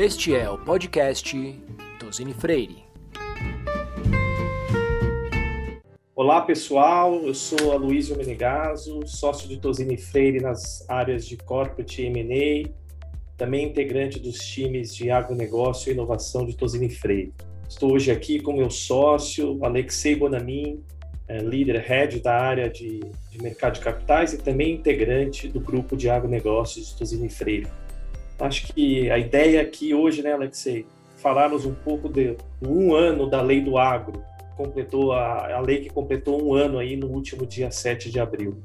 Este é o podcast Tosini Freire. Olá pessoal, eu sou Aloysio Menegaso, sócio de Tosini Freire nas áreas de Corporate M&A, também integrante dos times de agronegócio e inovação de Tosini Freire. Estou hoje aqui com meu sócio, Alexei Bonamin, é, líder head da área de, de, mercado de capitais e também integrante do grupo de agronegócios Tosini Freire. Acho que a ideia aqui hoje, né, Alexei, falarmos um pouco de um ano da lei do agro, completou a, a lei que completou um ano aí no último dia 7 de abril.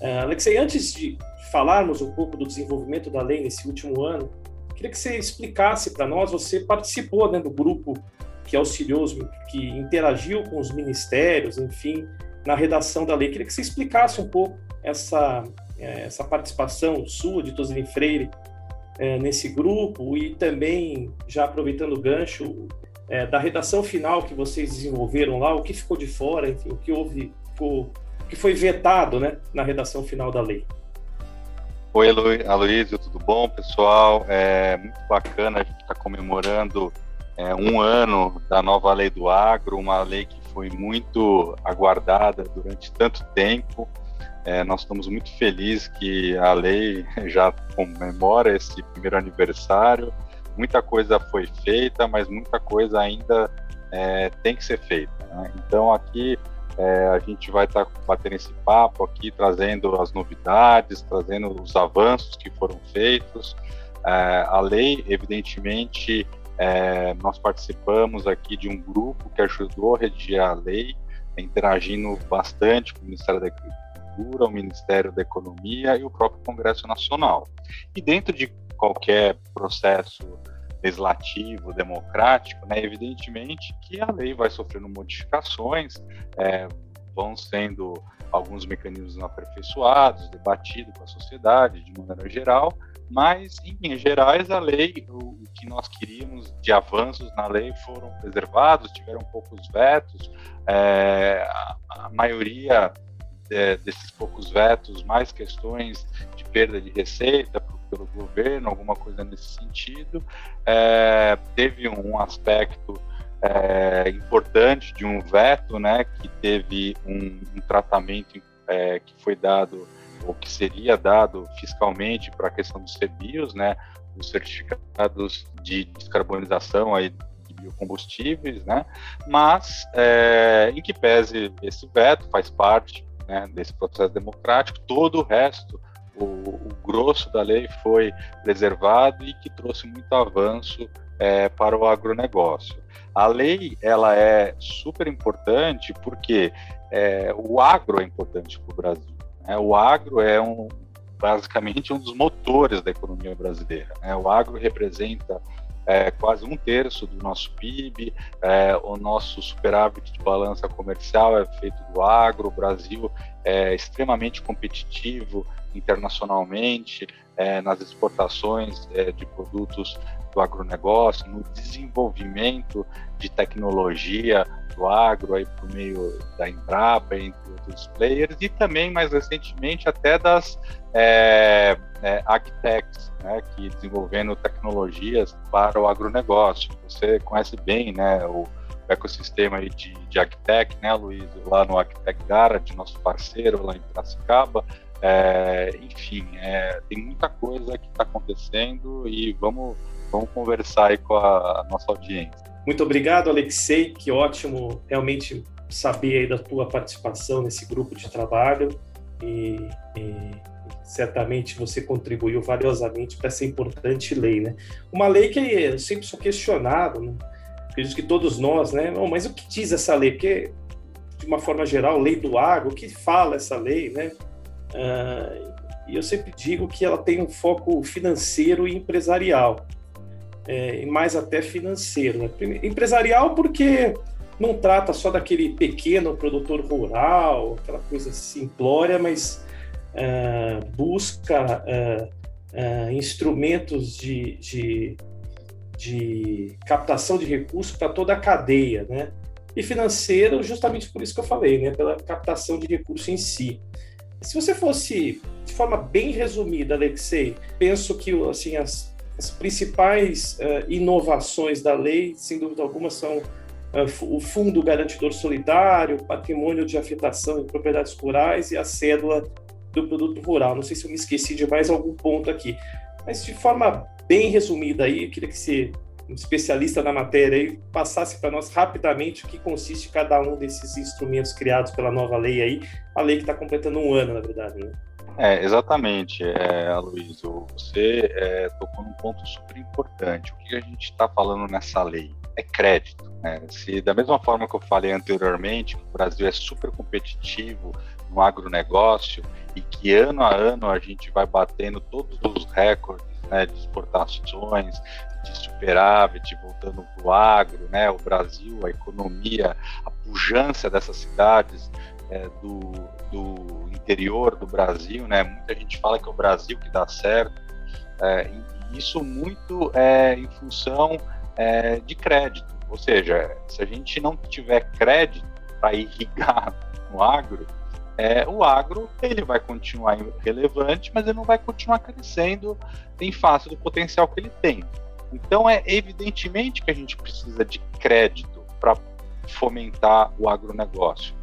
Uh, Alexei, antes de falarmos um pouco do desenvolvimento da lei nesse último ano, queria que você explicasse para nós, você participou né, do grupo que auxiliou, que interagiu com os ministérios, enfim, na redação da lei. Queria que você explicasse um pouco essa, é, essa participação sua, de Tosini Freire, é, nesse grupo e também, já aproveitando o gancho, é, da redação final que vocês desenvolveram lá, o que ficou de fora, enfim, o que houve, o que foi vetado né, na redação final da lei. Oi, Aloysio, tudo bom, pessoal? É muito bacana a gente estar tá comemorando é, um ano da nova lei do agro, uma lei que foi muito aguardada durante tanto tempo. É, nós estamos muito felizes que a lei já comemora esse primeiro aniversário. Muita coisa foi feita, mas muita coisa ainda é, tem que ser feita. Né? Então aqui é, a gente vai estar tá batendo esse papo aqui, trazendo as novidades, trazendo os avanços que foram feitos. É, a lei, evidentemente, é, nós participamos aqui de um grupo que ajudou a redigir a lei, interagindo bastante com o Ministério da Agricultura, o Ministério da Economia e o próprio Congresso Nacional. E dentro de qualquer processo legislativo, democrático, né, evidentemente que a lei vai sofrendo modificações, é, vão sendo alguns mecanismos aperfeiçoados, debatidos com a sociedade de maneira geral, mas, em linhas gerais, a lei, o, que nós queríamos de avanços na lei foram preservados, tiveram poucos vetos, é, a, a, maioria de, desses poucos vetos, mais questões de perda de receita pelo governo, alguma coisa nesse sentido. É, teve um aspecto é, importante de um veto, né, que teve um, um tratamento é, que foi dado ou que seria dado fiscalmente para a questão dos CBIOS, né, os certificados de descarbonização aí biocombustíveis, né, mas é, em que pese esse veto faz parte né, desse processo democrático, todo o resto, o, o, grosso da lei foi preservado e que trouxe muito avanço é, para o agronegócio. A lei ela é super importante porque é, o agro é importante para o Brasil. É, o agro é um, basicamente um dos motores da economia brasileira. Né? O agro representa é, quase um terço do nosso PIB, é, o nosso superávit de balança comercial é feito do agro, o Brasil é extremamente competitivo internacionalmente, é, nas exportações é, de produtos do agronegócio, no desenvolvimento de tecnologia do agro aí por meio da Embrapa, entre outros players, e também mais recentemente até das é, é, agtechs, né, que desenvolvendo tecnologias para o agronegócio. Você conhece bem, né, o ecossistema aí de, de agtech, né, Luiz, lá no Agtech Garage, nosso parceiro lá em Piracicaba. É, enfim, é, tem muita coisa que está acontecendo e vamos, vamos conversar aí com a, a nossa audiência. Muito obrigado, Alexei. Que ótimo realmente saber da tua participação nesse grupo de trabalho e, e certamente você contribuiu valiosamente para essa importante lei, né? Uma lei que eu sempre sou questionado, né? acredito que todos nós, né? Mas o que diz essa lei? Porque, de uma forma geral, lei do agro, o que fala essa lei, né? Uh, e eu sempre digo que ela tem um foco financeiro e empresarial é, e mais até financeiro. Né? Empresarial porque não trata só daquele pequeno produtor rural, aquela coisa simplória, mas uh, busca uh, uh, instrumentos de, de, de, captação de recursos para toda a cadeia, né? E financeiro, justamente por isso que eu falei, né? Pela captação de recursos em si. Se você fosse, de forma bem resumida, Alexei, penso que assim as as principais uh, inovações da lei, sem dúvida alguma, são uh, o Fundo Garantidor Solidário, Patrimônio de Afetação em Propriedades Rurais e a cédula do produto rural. Não sei se eu me esqueci de mais algum ponto aqui, mas de forma bem resumida aí, eu queria que você, um especialista na matéria, aí, passasse para nós rapidamente o que consiste cada um desses instrumentos criados pela nova lei aí, a lei que está completando um ano, na verdade. Né? É, exatamente, é, Aloysio. Você é, tocou num ponto super importante. O que a gente está falando nessa lei? É crédito. Né? Se, da mesma forma que eu falei anteriormente, o Brasil é super competitivo no agronegócio e que ano a ano a gente vai batendo todos os recordes né, de exportações, de superávit, voltando para o agro, né, o Brasil, a economia, a pujança dessas cidades é, do, do interior do Brasil, né? Muita gente fala que é o Brasil que dá certo. É, isso muito é em função é, de crédito. Ou seja, se a gente não tiver crédito para irrigar no agro, é, o agro ele vai continuar relevante, mas ele não vai continuar crescendo em face do potencial que ele tem. Então é evidentemente que a gente precisa de crédito para fomentar o agronegócio.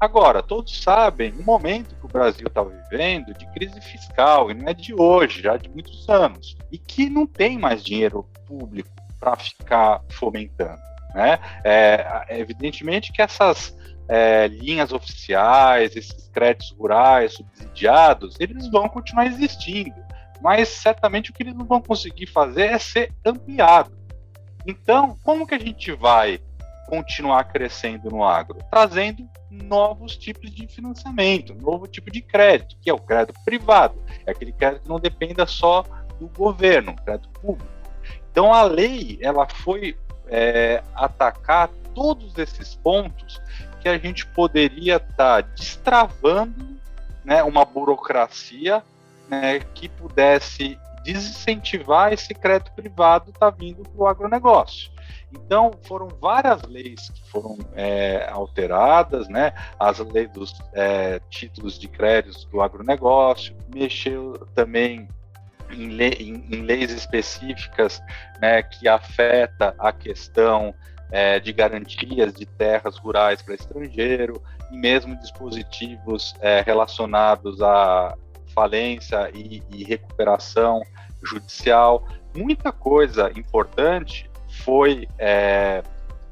Agora, todos sabem o momento que o Brasil está vivendo de crise fiscal, e não é de hoje, já de muitos anos, e que não tem mais dinheiro público para ficar fomentando. Né? É, evidentemente que essas é, linhas oficiais, esses créditos rurais subsidiados, eles vão continuar existindo, mas certamente o que eles não vão conseguir fazer é ser ampliado. Então, como que a gente vai continuar crescendo no agro? Trazendo novos tipos de financiamento, novo tipo de crédito, que é o crédito privado. É aquele crédito que não dependa só do governo, crédito público. Então a lei ela foi é, atacar todos esses pontos que a gente poderia estar tá destravando né, uma burocracia né, que pudesse desincentivar esse crédito privado tá vindo para o agronegócio. Então, foram várias leis que foram é, alteradas, né? As leis dos é, títulos de créditos do agronegócio, mexeu também em, lei, em, em leis específicas né, que afeta a questão é, de garantias de terras rurais para estrangeiro, e mesmo dispositivos é, relacionados à falência e, e recuperação judicial. Muita coisa importante foi é,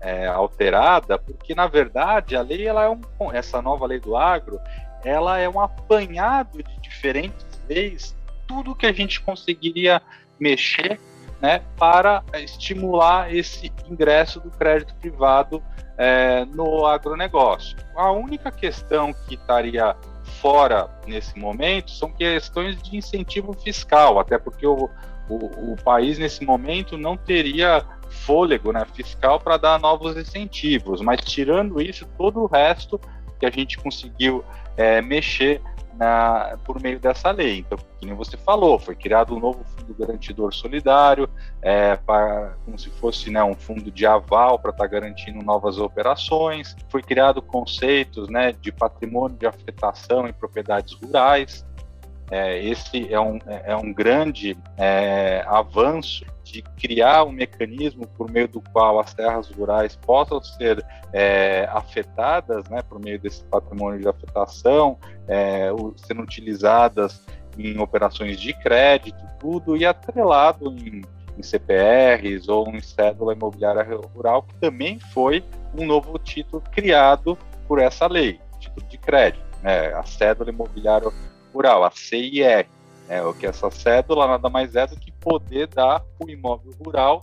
é, alterada, porque na verdade a lei, ela é um, essa nova lei do agro, ela é um apanhado de diferentes leis, tudo que a gente conseguiria mexer, né, para estimular esse ingresso do crédito privado é, no agronegócio. A única questão que estaria fora nesse momento são questões de incentivo fiscal, até porque o, o, o país nesse momento não teria fôlego né, fiscal para dar novos incentivos, mas tirando isso, todo o resto que a gente conseguiu é, mexer na, por meio dessa lei. Então, como você falou, foi criado um novo fundo garantidor solidário, é, para, como se fosse né, um fundo de aval para estar tá garantindo novas operações. Foi criado conceitos né, de patrimônio de afetação em propriedades rurais, é, esse é um, é um grande é, avanço de criar um mecanismo por meio do qual as terras rurais possam ser é, afetadas, né, por meio desse patrimônio de afetação, é, sendo utilizadas em operações de crédito, tudo, e atrelado em, em CPRs ou em cédula imobiliária rural, que também foi um novo título criado por essa lei, título de crédito, né, a cédula imobiliária rural, a CIR. É, o que essa cédula nada mais é do que poder dar o imóvel rural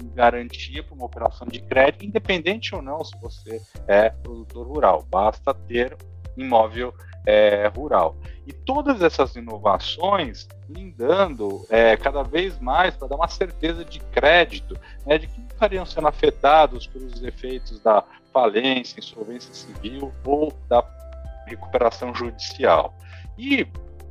em garantia para uma operação de crédito, independente ou não se você é produtor rural. Basta ter imóvel é, rural. E todas essas inovações lindando é, cada vez mais para dar uma certeza de crédito, né, de que não estariam sendo afetados pelos efeitos da falência, insolvência civil ou da recuperação judicial. E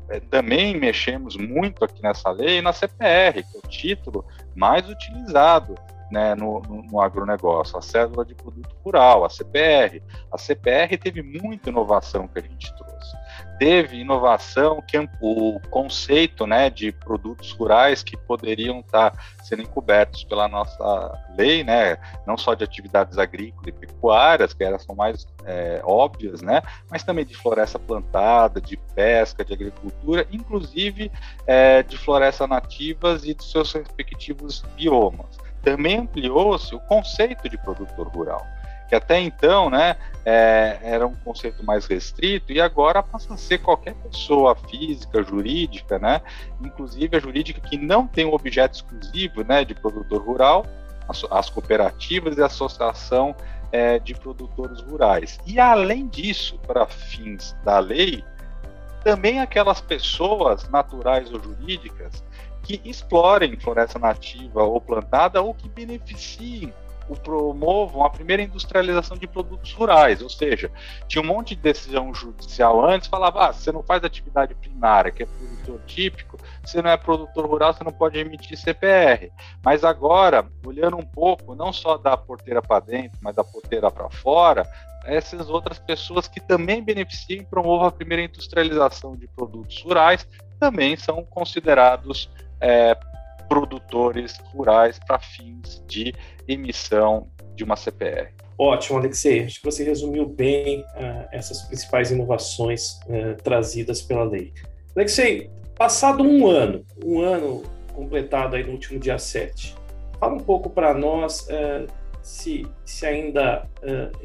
é, também mexemos muito aqui nessa lei na CPR, que é o título mais utilizado né, no, no, agronegócio, a cédula de produto rural, a CPR. A CPR teve muita inovação que a gente trouxe. teve inovação, que o conceito né, de produtos rurais que poderiam estar sendo encobertos pela nossa lei, né, não só de atividades agrícolas e pecuárias, que elas são mais é, óbvias, né, mas também de floresta plantada, de pesca, de agricultura, inclusive é, de florestas nativas e dos seus respectivos biomas. Também ampliou-se o conceito de produtor rural que até então né, é, era um conceito mais restrito e agora passa a ser qualquer pessoa física, jurídica, né, inclusive a jurídica que não tem um objeto exclusivo né, de produtor rural, as, as cooperativas e a associação é, de produtores rurais. E além disso, para fins da lei, também aquelas pessoas naturais ou jurídicas que explorem floresta nativa ou plantada ou que beneficiem o promovam a primeira industrialização de produtos rurais, ou seja, tinha um monte de decisão judicial antes, falava, ah, você não faz atividade primária, que é produtor típico, você não é produtor rural, você não pode emitir CPR. Mas agora, olhando um pouco, não só da porteira para dentro, mas da porteira para fora, essas outras pessoas que também beneficiam e promovam a primeira industrialização de produtos rurais também são considerados é, produtores rurais para fins de emissão de uma CPR. Ótimo, Alexei. Acho que você resumiu bem uh, essas principais inovações uh, trazidas pela lei. Alexei, passado um ano, um ano completado aí no último dia 7, fala um pouco para nós uh, se, se ainda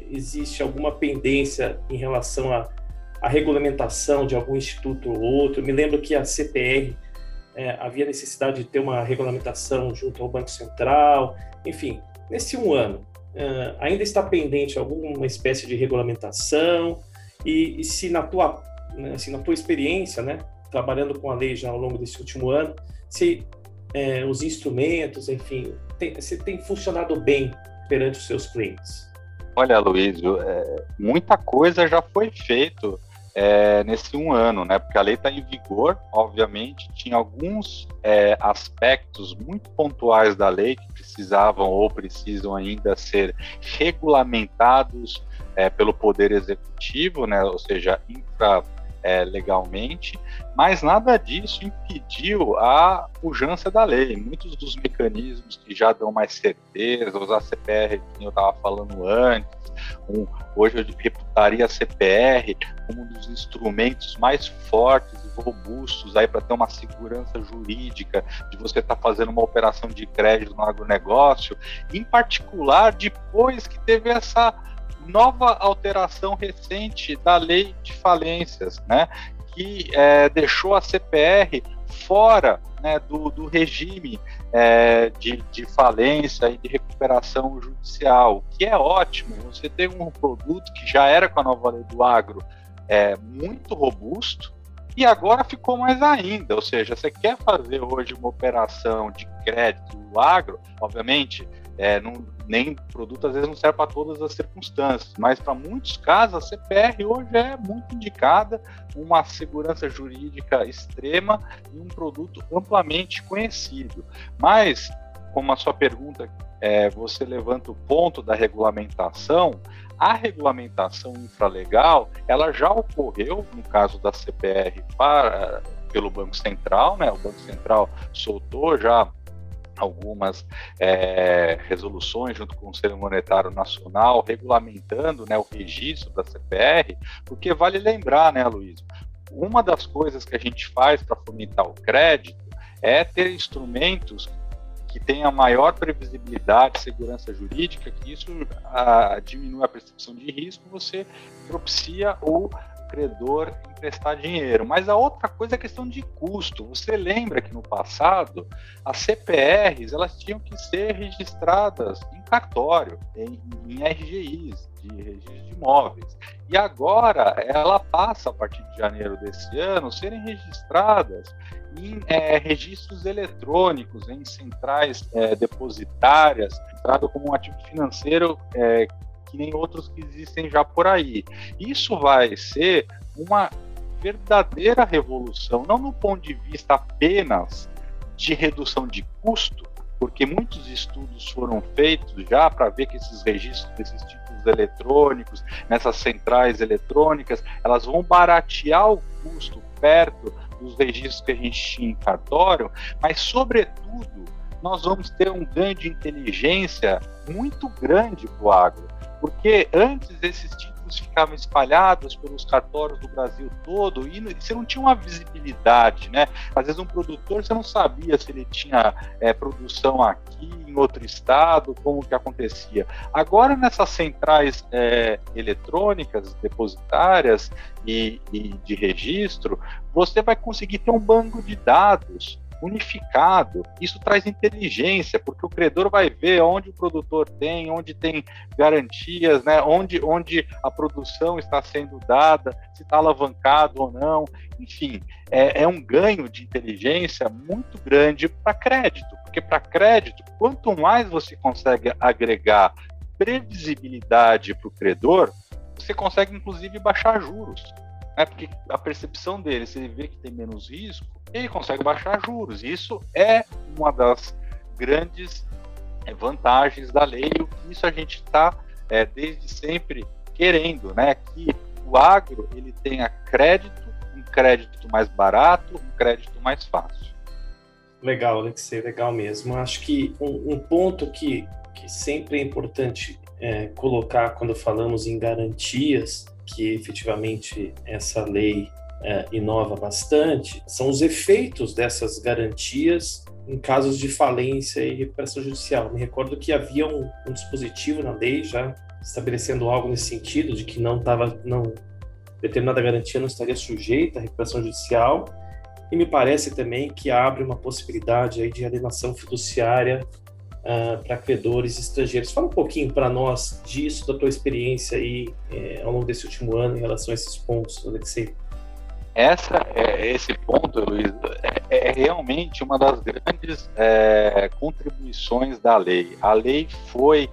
existe alguma pendência em relação à, regulamentação de algum instituto ou outro. Me lembro que a CPR é, havia necessidade de ter uma regulamentação junto ao Banco Central, enfim, nesse um ano, é, ainda está pendente alguma espécie de regulamentação e, e se na tua, né, se na tua experiência, né, trabalhando com a lei já ao longo desse último ano, se é, os instrumentos, enfim, tem, se tem funcionado bem perante os seus clientes? Olha, Luísio, é, muita coisa já foi feito é, nesse um ano, né? Porque a lei está em vigor, obviamente, tinha alguns é, aspectos muito pontuais da lei que precisavam ou precisam ainda ser regulamentados é, pelo Poder Executivo, né? Ou seja, infra é, legalmente, mas nada disso impediu a pujança da lei. Muitos dos mecanismos que já dão mais certeza, os ACPR que eu estava falando antes, um, hoje eu reputaria a CPR como um dos instrumentos mais fortes e robustos aí para ter uma segurança jurídica de você estar tá fazendo uma operação de crédito no agronegócio, em particular depois que teve essa nova alteração recente da lei de falências, né, que é, deixou a CPR fora né, do, do, regime é, de, de, falência e de recuperação judicial, que é ótimo. Você tem um produto que já era com a nova lei do agro é, muito robusto e agora ficou mais ainda. Ou seja, você quer fazer hoje uma operação de crédito do agro, obviamente, é, não, nem produto às vezes não serve para todas as circunstâncias, mas para muitos casos a CPR hoje é muito indicada, uma segurança jurídica extrema e um produto amplamente conhecido. Mas, como a sua pergunta, é, você levanta o ponto da regulamentação, a regulamentação infralegal, ela já ocorreu no caso da CPR para, pelo Banco Central, né? O Banco Central soltou já algumas é, resoluções junto com o Conselho Monetário Nacional regulamentando né, o registro da CPR, porque vale lembrar, né, Luiz, uma das coisas que a gente faz para fomentar o crédito é ter instrumentos que tenha maior previsibilidade, segurança jurídica, que isso a, diminui a percepção de risco, você propicia o credor emprestar dinheiro. Mas a outra coisa é a questão de custo. Você lembra que no passado as CPRs elas tinham que ser registradas em cartório, em, em RGIs, de registro de imóveis. E agora ela passa, a partir de janeiro desse ano, serem registradas em é, registros eletrônicos, em centrais é, depositárias, entrado como um ativo financeiro é, que nem outros que existem já por aí. Isso vai ser uma verdadeira revolução, não no ponto de vista apenas de redução de custo, porque muitos estudos foram feitos já para ver que esses registros desses títulos eletrônicos, nessas centrais eletrônicas, elas vão baratear o custo perto dos registros que a gente tinha em cartório, mas, sobretudo, nós vamos ter um ganho de inteligência muito grande para o agro, porque antes esses títulos ficavam espalhados pelos cartórios do Brasil todo e você não tinha uma visibilidade, né? Às vezes um produtor você não sabia se ele tinha é, produção aqui em outro estado, como que acontecia. Agora nessas centrais é, eletrônicas, depositárias e, e de registro, você vai conseguir ter um banco de dados unificado. Isso traz inteligência, porque o credor vai ver onde o produtor tem, onde tem garantias, né? onde, onde a produção está sendo dada, se está alavancado ou não. Enfim, é, é um ganho de inteligência muito grande para crédito, porque para crédito, quanto mais você consegue agregar previsibilidade para o credor, você consegue inclusive baixar juros. Né? Porque a percepção dele, se ele vê que tem menos risco, ele consegue baixar juros. Isso é uma das grandes é, vantagens da lei, e isso a gente está é, desde sempre querendo, né? Que o agro ele tenha crédito, um crédito mais barato, um crédito mais fácil. Legal, Alexei, legal mesmo. Acho que um, um ponto que, que sempre é importante é, colocar quando falamos em garantias, que efetivamente essa lei é, inova bastante são os efeitos dessas garantias em casos de falência e recuperação judicial. Me recordo que havia um, um dispositivo na lei já estabelecendo algo nesse sentido, de que não estava, não determinada garantia não estaria sujeita à recuperação judicial, e me parece também que abre uma possibilidade aí de alienação fiduciária uh, para credores estrangeiros. Fala um pouquinho para nós disso, da tua experiência aí eh, ao longo desse último ano em relação a esses pontos, Alexei. Essa, é, esse ponto, Luiz, é, é realmente uma das grandes é, contribuições da lei. A lei foi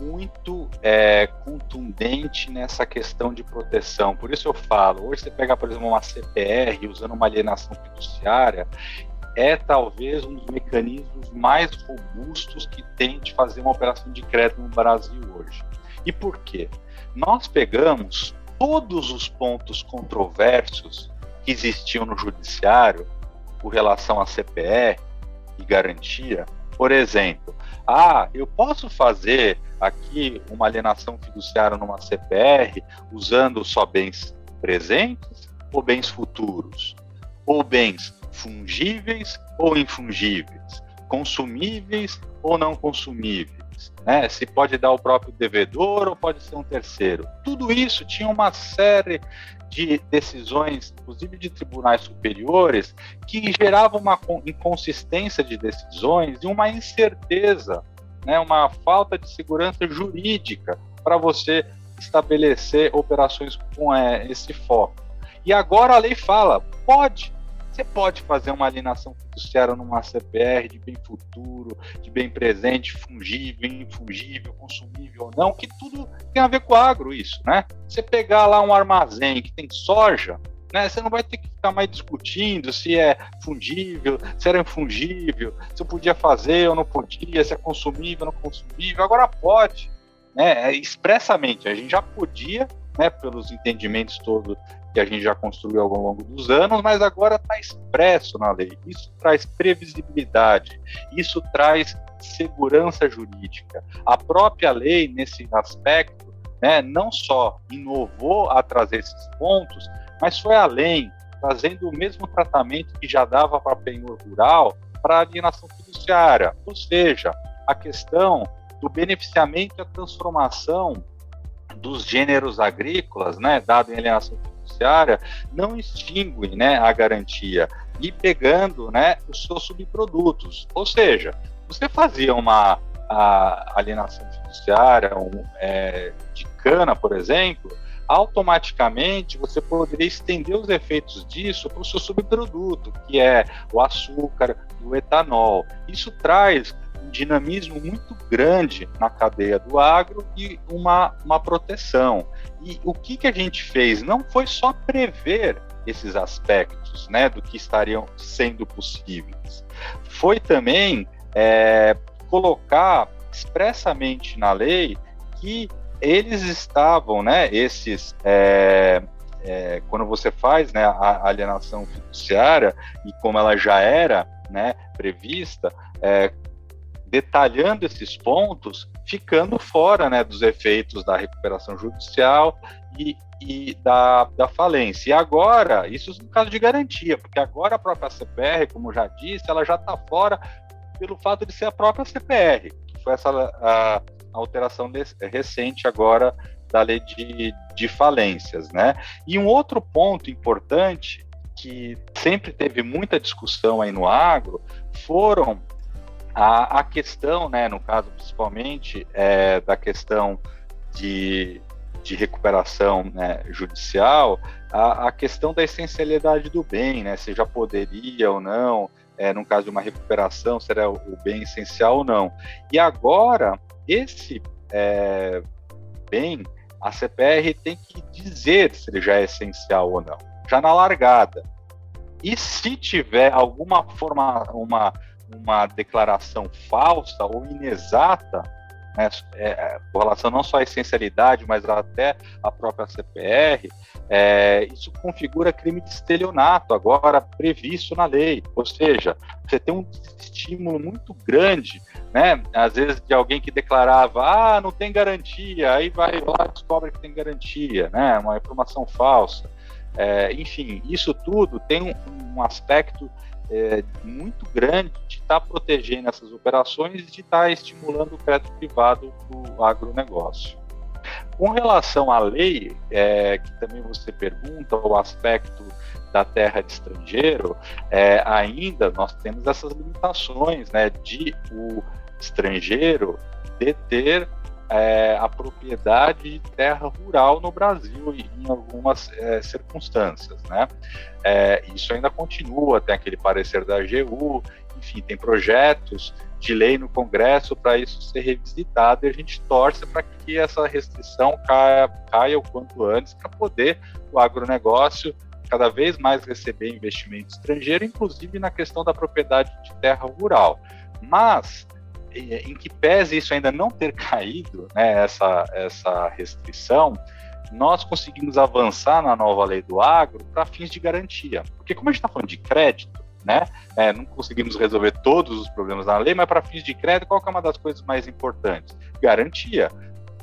muito é, contundente nessa questão de proteção. Por isso eu falo, hoje você pega, por exemplo, uma CPR usando uma alienação fiduciária, é talvez um dos mecanismos mais robustos que tem de fazer uma operação de crédito no Brasil hoje. E por quê? Nós pegamos todos os pontos controversos que existiam no judiciário com relação a CPR e garantia. Por exemplo, ah, eu posso fazer aqui uma alienação fiduciária numa CPR usando só bens presentes ou bens futuros? Ou bens fungíveis ou infungíveis? Consumíveis ou não consumíveis? Né? Se pode dar o próprio devedor ou pode ser um terceiro. Tudo isso tinha uma série de decisões, inclusive de tribunais superiores, que geravam uma inconsistência de decisões e uma incerteza, né? Uma falta de segurança jurídica para você estabelecer operações com é, esse foco. E agora a lei fala, pode, você pode fazer uma alienação fiduciária numa CPR de bem futuro, de bem presente, fungível, infungível, consumível ou não, que tudo tem a ver com agro isso, né? Você pegar lá um armazém que tem soja, né, você não vai ter que ficar mais discutindo se é fungível, se era infungível, se eu podia fazer ou não podia, se é consumível ou não consumível. Agora pode, né, é, expressamente. A gente já podia, né, pelos entendimentos todos que a gente já construiu ao longo dos anos, mas agora está expresso na lei. Isso traz previsibilidade, isso traz segurança jurídica. A própria lei, nesse aspecto, né, não só inovou a trazer esses pontos, mas foi além, trazendo o mesmo tratamento que já dava para penhor rural para a alienação fiduciária, ou seja, a questão do beneficiamento e a transformação dos gêneros agrícolas, né, dado em alienação fiduciária não extingue né, a garantia e pegando né, os seus subprodutos. Ou seja, você fazia uma alienação fiduciária um, é, de cana, por exemplo, automaticamente você poderia estender os efeitos disso para o seu subproduto, que é o açúcar e o etanol. Isso traz dinamismo muito grande na cadeia do agro e uma, uma proteção. E o que, que a gente fez? Não foi só prever esses aspectos né, do que estariam sendo possíveis, foi também é, colocar expressamente na lei que eles estavam, né, esses, é, é, quando você faz né, a alienação fiduciária, e como ela já era né, prevista, é, detalhando esses pontos, ficando fora né, dos efeitos da recuperação judicial e, e da, da falência. E agora, isso no caso de garantia, porque agora a própria CPR, como já disse, ela já está fora pelo fato de ser a própria CPR, que foi essa a, alteração de, recente agora da lei de, de falências. Né? E um outro ponto importante que sempre teve muita discussão aí no agro foram a, a questão, né, no caso principalmente é, da questão de, de recuperação né, judicial, a, a, questão da essencialidade do bem, né, se já poderia ou não, é, no caso de uma recuperação, será o, o bem essencial ou não. E agora, esse é, bem, a CPR tem que dizer se ele já é essencial ou não, já na largada. E se tiver alguma forma, uma uma declaração falsa ou inexata, né, é, com relação não só à essencialidade, mas até à própria CPR, é, isso configura crime de estelionato, agora previsto na lei. Ou seja, você tem um estímulo muito grande, né? Às vezes de alguém que declarava, ah, não tem garantia, aí vai lá e descobre que tem garantia, né? Uma informação falsa. É, enfim, isso tudo tem um, um aspecto é, muito grande de estar tá protegendo essas operações e de estar tá estimulando o crédito privado do agronegócio. Com relação à lei, é, que também você pergunta, o aspecto da terra de estrangeiro, é, ainda nós temos essas limitações né, de o estrangeiro deter é, a propriedade de terra rural no Brasil em algumas é, circunstâncias, né? É, isso ainda continua, tem aquele parecer da AGU, enfim, tem projetos de lei no Congresso para isso ser revisitado e a gente torce para que essa restrição caia, caia o quanto antes para poder o agronegócio cada vez mais receber investimento estrangeiro, inclusive na questão da propriedade de terra rural. Mas em que pese isso ainda não ter caído, né, essa, essa restrição, nós conseguimos avançar na nova lei do agro para fins de garantia. Porque como a gente está falando de crédito, né, é, não conseguimos resolver todos os problemas na lei, mas para fins de crédito, qual é uma das coisas mais importantes? Garantia.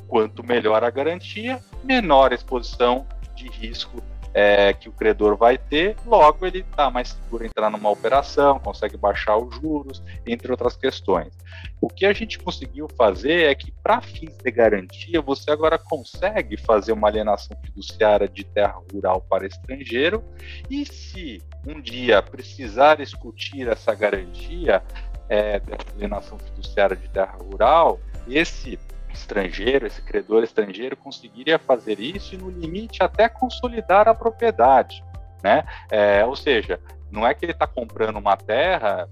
Quanto melhor a garantia, menor a exposição de risco é, que o credor vai ter, logo ele está mais seguro entrar numa operação, consegue baixar os juros, entre outras questões. O que a gente conseguiu fazer é que, para fins de garantia, você agora consegue fazer uma alienação fiduciária de terra rural para estrangeiro, e se um dia precisar discutir essa garantia é, alienação fiduciária de terra rural, esse estrangeiro, esse credor estrangeiro, conseguiria fazer isso e, no limite, até consolidar a propriedade. Né? É, ou seja, não é que ele está comprando uma terra,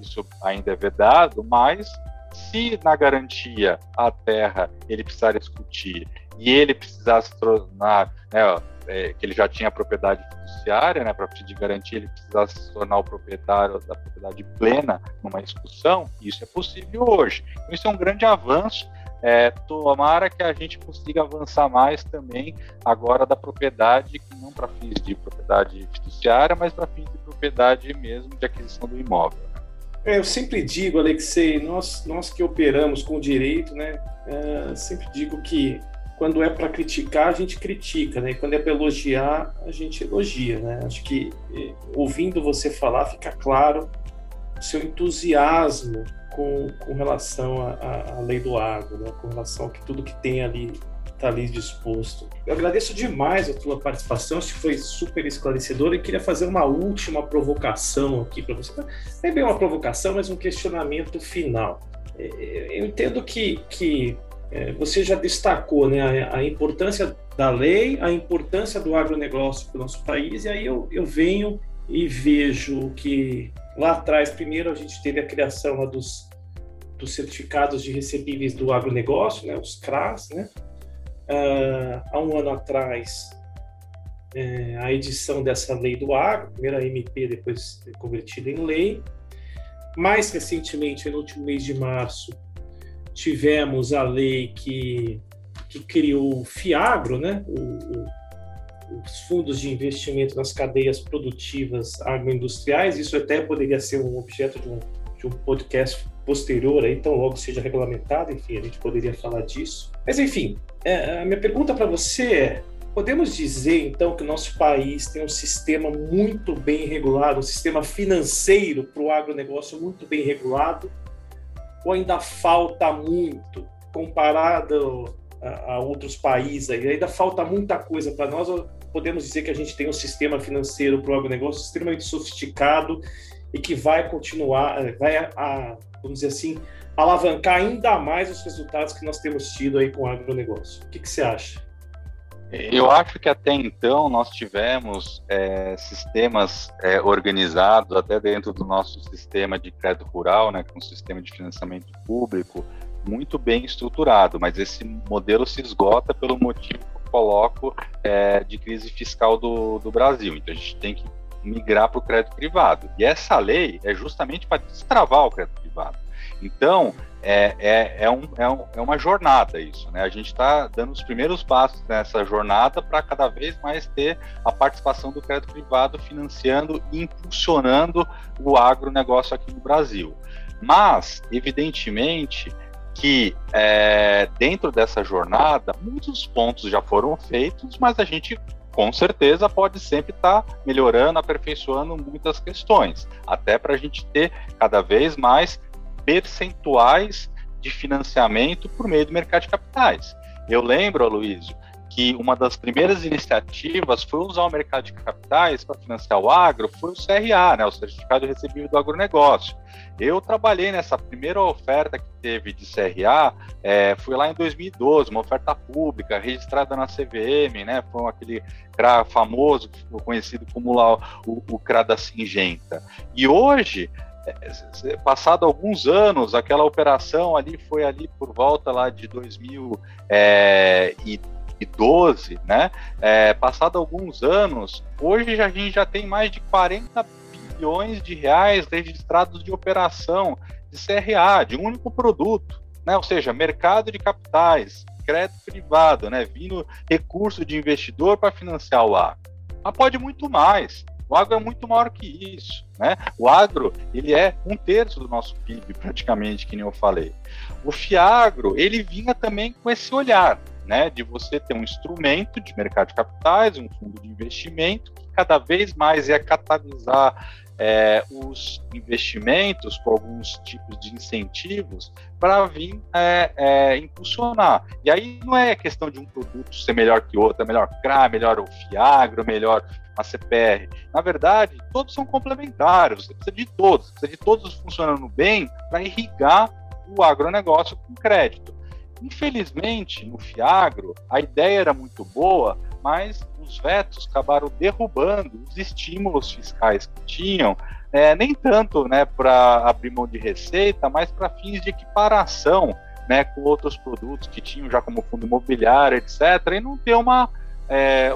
isso ainda é vedado, mas se na garantia a terra ele precisar discutir e ele precisar se tornar, né, é, que ele já tinha propriedade fiduciária, né, para fim de garantia, ele precisasse se tornar o proprietário da propriedade plena numa discussão, isso é possível hoje. Então, isso é um grande avanço é, tomara que a gente consiga avançar mais também agora da propriedade, não para fins de propriedade fiduciária, mas para fins de propriedade mesmo de aquisição do imóvel. É, eu sempre digo, Alexei, nós, nós que operamos com direito, né, é, sempre digo que quando é para criticar, a gente critica, né? E quando é para elogiar, a gente elogia, né? Acho que é, ouvindo você falar, fica claro o seu entusiasmo com, com relação à lei do agro, né? com relação a que tudo que tem ali está ali disposto. Eu agradeço demais a tua participação, acho que foi super esclarecedor e queria fazer uma última provocação aqui para você. Não é bem uma provocação, mas um questionamento final. É, eu entendo que, que é, você já destacou né, a, importância da lei, a importância do agronegócio para o nosso país, e aí eu, eu venho e vejo que lá atrás, primeiro a gente teve a criação dos, dos certificados de recebíveis do agronegócio, né, os CRAS, né? Uh, há um ano atrás, é, a edição dessa lei do agro, primeiro a MP, depois convertida em lei. Mais recentemente, no último mês de março, tivemos a lei que, que criou o FIAGRO, né? o, o, os fundos de investimento nas cadeias produtivas agroindustriais. Isso até poderia ser um objeto de um, de um podcast posterior, aí, então logo seja regulamentado, enfim, a gente poderia falar disso. Mas, enfim, é, a minha pergunta para você é: podemos dizer, então, que o nosso país tem um sistema muito bem regulado, um sistema financeiro para o agronegócio muito bem regulado, ou ainda falta muito comparado a, a outros países? Ainda falta muita coisa para nós, podemos dizer que a gente tem um sistema financeiro para o agronegócio extremamente sofisticado e que vai continuar, eh, vai, a, vamos dizer assim, alavancar ainda mais os resultados que nós temos tido aí com o agronegócio. O que, que você acha? Eu acho que até então nós tivemos é, sistemas é, organizados, até dentro do nosso sistema de crédito rural, né, com um sistema de financiamento público, muito bem estruturado, mas esse modelo se esgota pelo motivo coloco é, de crise fiscal do, do Brasil. Então a gente tem que migrar para o crédito privado. E essa lei é justamente para destravar o crédito privado. Então, é, é, é, um, é, um, é uma jornada isso, né? A gente está dando os primeiros passos nessa jornada para cada vez mais ter a participação do crédito privado financiando e impulsionando o agronegócio aqui no Brasil. Mas, evidentemente, que é, dentro dessa jornada, muitos pontos já foram feitos, mas a gente com certeza pode sempre estar tá melhorando, aperfeiçoando muitas questões, até para a gente ter cada vez mais percentuais de financiamento por meio do mercado de capitais. Eu lembro, Aloysio, que uma das primeiras iniciativas foi usar o mercado de capitais para financiar o agro, foi o CRA, né, o Certificado Recebível do Agronegócio. Eu trabalhei nessa primeira oferta que teve de CRA, é, foi lá em 2012, uma oferta pública, registrada na CVM, né, foi aquele CRA famoso, conhecido como lá o, o CRA da Singenta. E hoje, é, passado alguns anos, aquela operação ali foi ali por volta lá de 2000 é, e 2012, né? É, passado alguns anos, hoje a gente já tem mais de 40 bilhões de reais registrados de operação de CRA, de um único produto, né? Ou seja, mercado de capitais, crédito privado, né? Vindo recurso de investidor para financiar o agro. Mas pode muito mais. O agro é muito maior que isso, né? O agro, ele é um terço do nosso PIB, praticamente, que nem eu falei. O Fiagro, ele vinha também com esse olhar, né, de você ter um instrumento de mercado de capitais, um fundo de investimento, que cada vez mais ia catalisar é, os investimentos com alguns tipos de incentivos para vir é, é, impulsionar. E aí não é questão de um produto ser melhor que outro, é melhor CRA, melhor o Fiagro, melhor a CPR. Na verdade, todos são complementares, você precisa de todos, precisa de todos funcionando bem para irrigar o agronegócio com crédito. Infelizmente, no Fiagro, a ideia era muito boa, mas os vetos acabaram derrubando os estímulos fiscais que tinham, é, nem tanto né, para abrir mão de receita, mas para fins de equiparação né, com outros produtos que tinham já como fundo imobiliário, etc., e não ter uma é,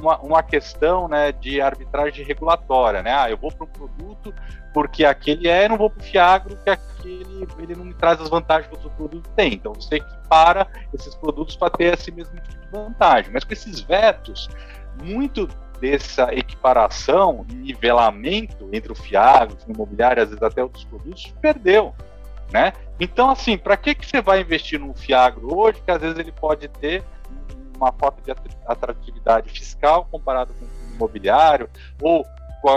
uma, uma, questão né, de arbitragem regulatória, né? Ah, eu vou para um produto porque aquele é, não vou para o Fiagro porque aquele ele não me traz as vantagens que outro produto tem. Então você equipara esses produtos para ter esse mesmo tipo de vantagem. Mas com esses vetos, muito dessa equiparação nivelamento entre o Fiagro, o imobiliário, às vezes até outros produtos, perdeu. Né? Então, assim, para que, que você vai investir num Fiagro hoje, que às vezes ele pode ter uma falta de atratividade fiscal comparado com o imobiliário, ou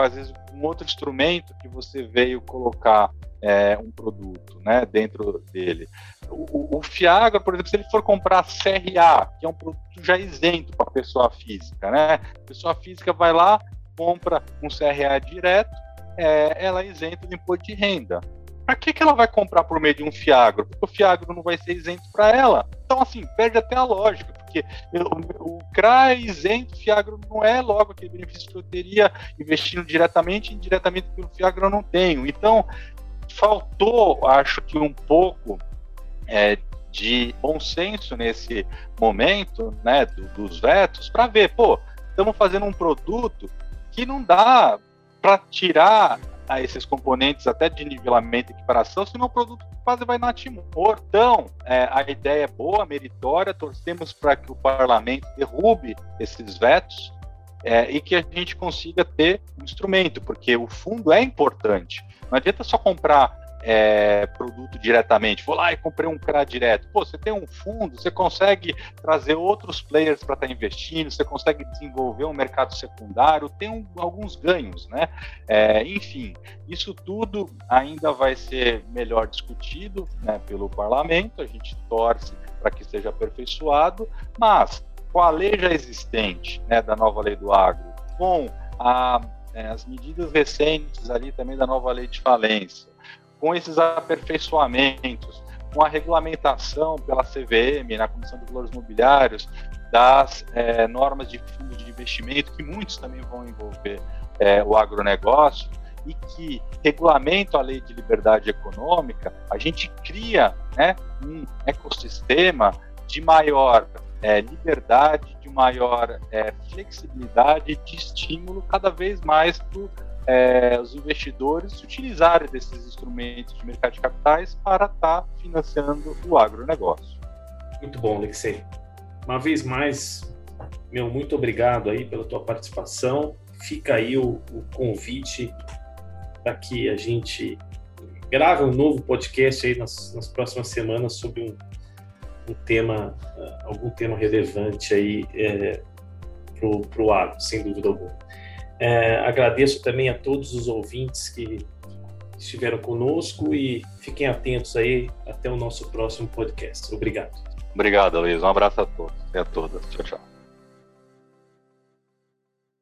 às vezes um outro instrumento que você veio colocar é, um produto né, dentro dele. O, o, Fiagro, por exemplo, se ele for comprar CRA, que é um produto já isento para a pessoa física, né? A pessoa física vai lá, compra um CRA direto, é, ela é isenta do imposto de renda. Para que, que ela vai comprar por meio de um Fiagro? Porque o Fiagro não vai ser isento para ela. Então, assim, perde até a lógica porque o, o CRA isento, Fiagro não é, logo aquele benefício que eu teria investindo diretamente, indiretamente pelo Fiagro eu não tenho. Então, faltou, acho que um pouco é, de bom senso nesse momento, né, do, dos vetos, para ver, pô, estamos fazendo um produto que não dá para tirar a esses componentes até de nivelamento e equiparação, senão o produto quase vai natimor. Então, é, a ideia é boa, meritória, torcemos para que o parlamento derrube esses vetos é, e que a gente consiga ter um instrumento, porque o fundo é importante. Não adianta só comprar é, produto diretamente. Vou lá e comprei um CRA direto. Pô, você tem um fundo, você consegue trazer outros players para estar tá investindo, você consegue desenvolver um mercado secundário, tem um, alguns ganhos, né? É, enfim, isso tudo ainda vai ser melhor discutido né, pelo parlamento, a gente torce para que seja aperfeiçoado, mas com a lei já existente, né, da nova lei do agro, com a, é, as medidas recentes ali também da nova lei de falência, com esses aperfeiçoamentos, com a regulamentação pela CVM, na Comissão de Valores Imobiliários, das é, normas de fundos de investimento, que muitos também vão envolver é, o agronegócio, e que regulamento a lei de liberdade econômica, a gente cria né, um ecossistema de maior é, liberdade, de maior é, flexibilidade, de estímulo cada vez mais para é, os investidores utilizarem desses instrumentos de mercado de capitais para estar tá financiando o agronegócio. Muito bom, Alexei. Uma vez mais, meu muito obrigado aí pela tua participação. Fica aí o, o convite para que a gente grave um novo podcast aí nas, nas próximas semanas sobre um, um tema, algum tema relevante aí é, para o agro, sem dúvida alguma. É, agradeço também a todos os ouvintes que estiveram conosco e fiquem atentos aí até o nosso próximo podcast. Obrigado. Obrigado, Luiz. Um abraço a todos e a todas. Tchau, tchau.